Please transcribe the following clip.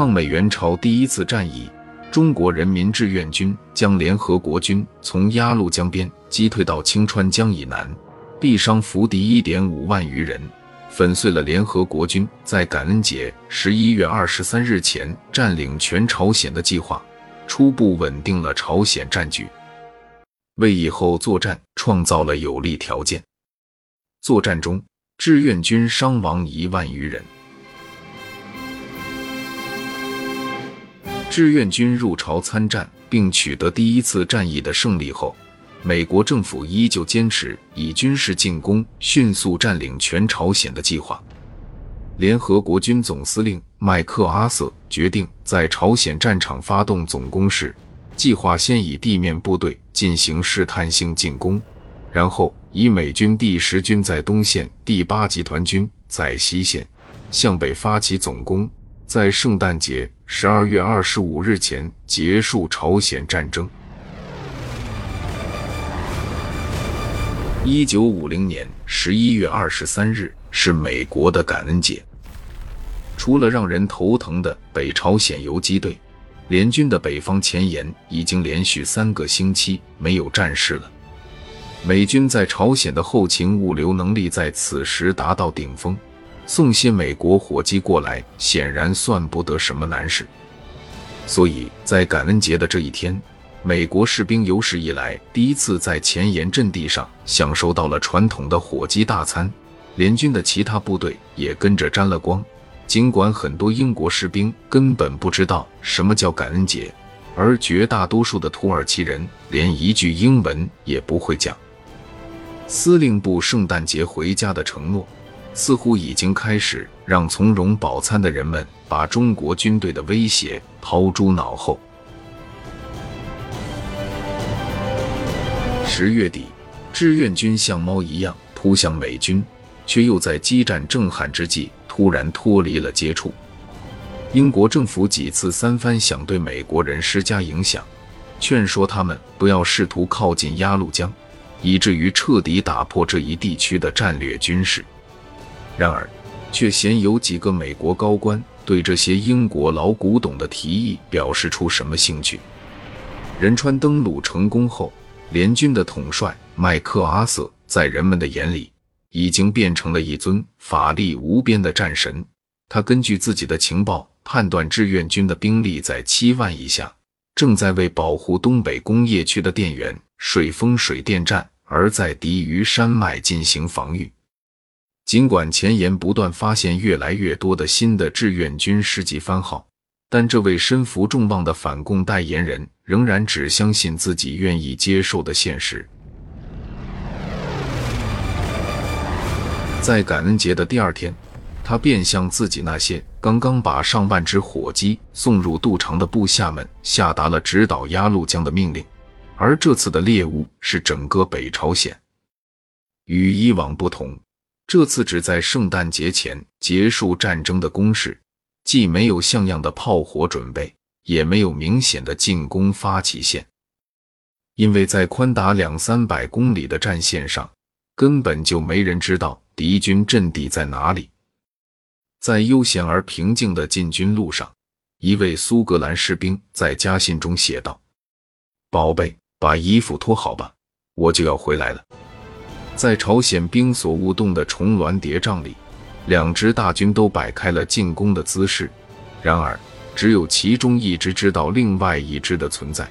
抗美援朝第一次战役，中国人民志愿军将联合国军从鸭绿江边击退到清川江以南，毙伤俘敌一点五万余人，粉碎了联合国军在感恩节十一月二十三日前占领全朝鲜的计划，初步稳定了朝鲜战局，为以后作战创造了有利条件。作战中，志愿军伤亡一万余人。志愿军入朝参战并取得第一次战役的胜利后，美国政府依旧坚持以军事进攻迅速占领全朝鲜的计划。联合国军总司令麦克阿瑟决定在朝鲜战场发动总攻势，计划先以地面部队进行试探性进攻，然后以美军第十军在东线、第八集团军在西线向北发起总攻。在圣诞节十二月二十五日前结束朝鲜战争。一九五零年十一月二十三日是美国的感恩节。除了让人头疼的北朝鲜游击队，联军的北方前沿已经连续三个星期没有战事了。美军在朝鲜的后勤物流能力在此时达到顶峰。送些美国火鸡过来，显然算不得什么难事。所以在感恩节的这一天，美国士兵有史以来第一次在前沿阵地上享受到了传统的火鸡大餐。联军的其他部队也跟着沾了光。尽管很多英国士兵根本不知道什么叫感恩节，而绝大多数的土耳其人连一句英文也不会讲。司令部圣诞节回家的承诺。似乎已经开始让从容饱餐的人们把中国军队的威胁抛诸脑后。十月底，志愿军像猫一样扑向美军，却又在激战正酣之际突然脱离了接触。英国政府几次三番想对美国人施加影响，劝说他们不要试图靠近鸭绿江，以至于彻底打破这一地区的战略军事。然而，却鲜有几个美国高官对这些英国老古董的提议表示出什么兴趣。仁川登陆成功后，联军的统帅麦克阿瑟在人们的眼里已经变成了一尊法力无边的战神。他根据自己的情报判断，志愿军的兵力在七万以下，正在为保护东北工业区的电源水丰水电站而在敌于山脉进行防御。尽管前沿不断发现越来越多的新的志愿军事迹番号，但这位身负众望的反共代言人仍然只相信自己愿意接受的现实。在感恩节的第二天，他便向自己那些刚刚把上万只火鸡送入肚肠的部下们下达了直捣鸭绿江的命令，而这次的猎物是整个北朝鲜。与以往不同。这次只在圣诞节前结束战争的攻势，既没有像样的炮火准备，也没有明显的进攻发起线，因为在宽达两三百公里的战线上，根本就没人知道敌军阵地在哪里。在悠闲而平静的进军路上，一位苏格兰士兵在家信中写道：“宝贝，把衣服脱好吧，我就要回来了。”在朝鲜兵所勿动的重峦叠嶂里，两支大军都摆开了进攻的姿势。然而，只有其中一支知道另外一支的存在。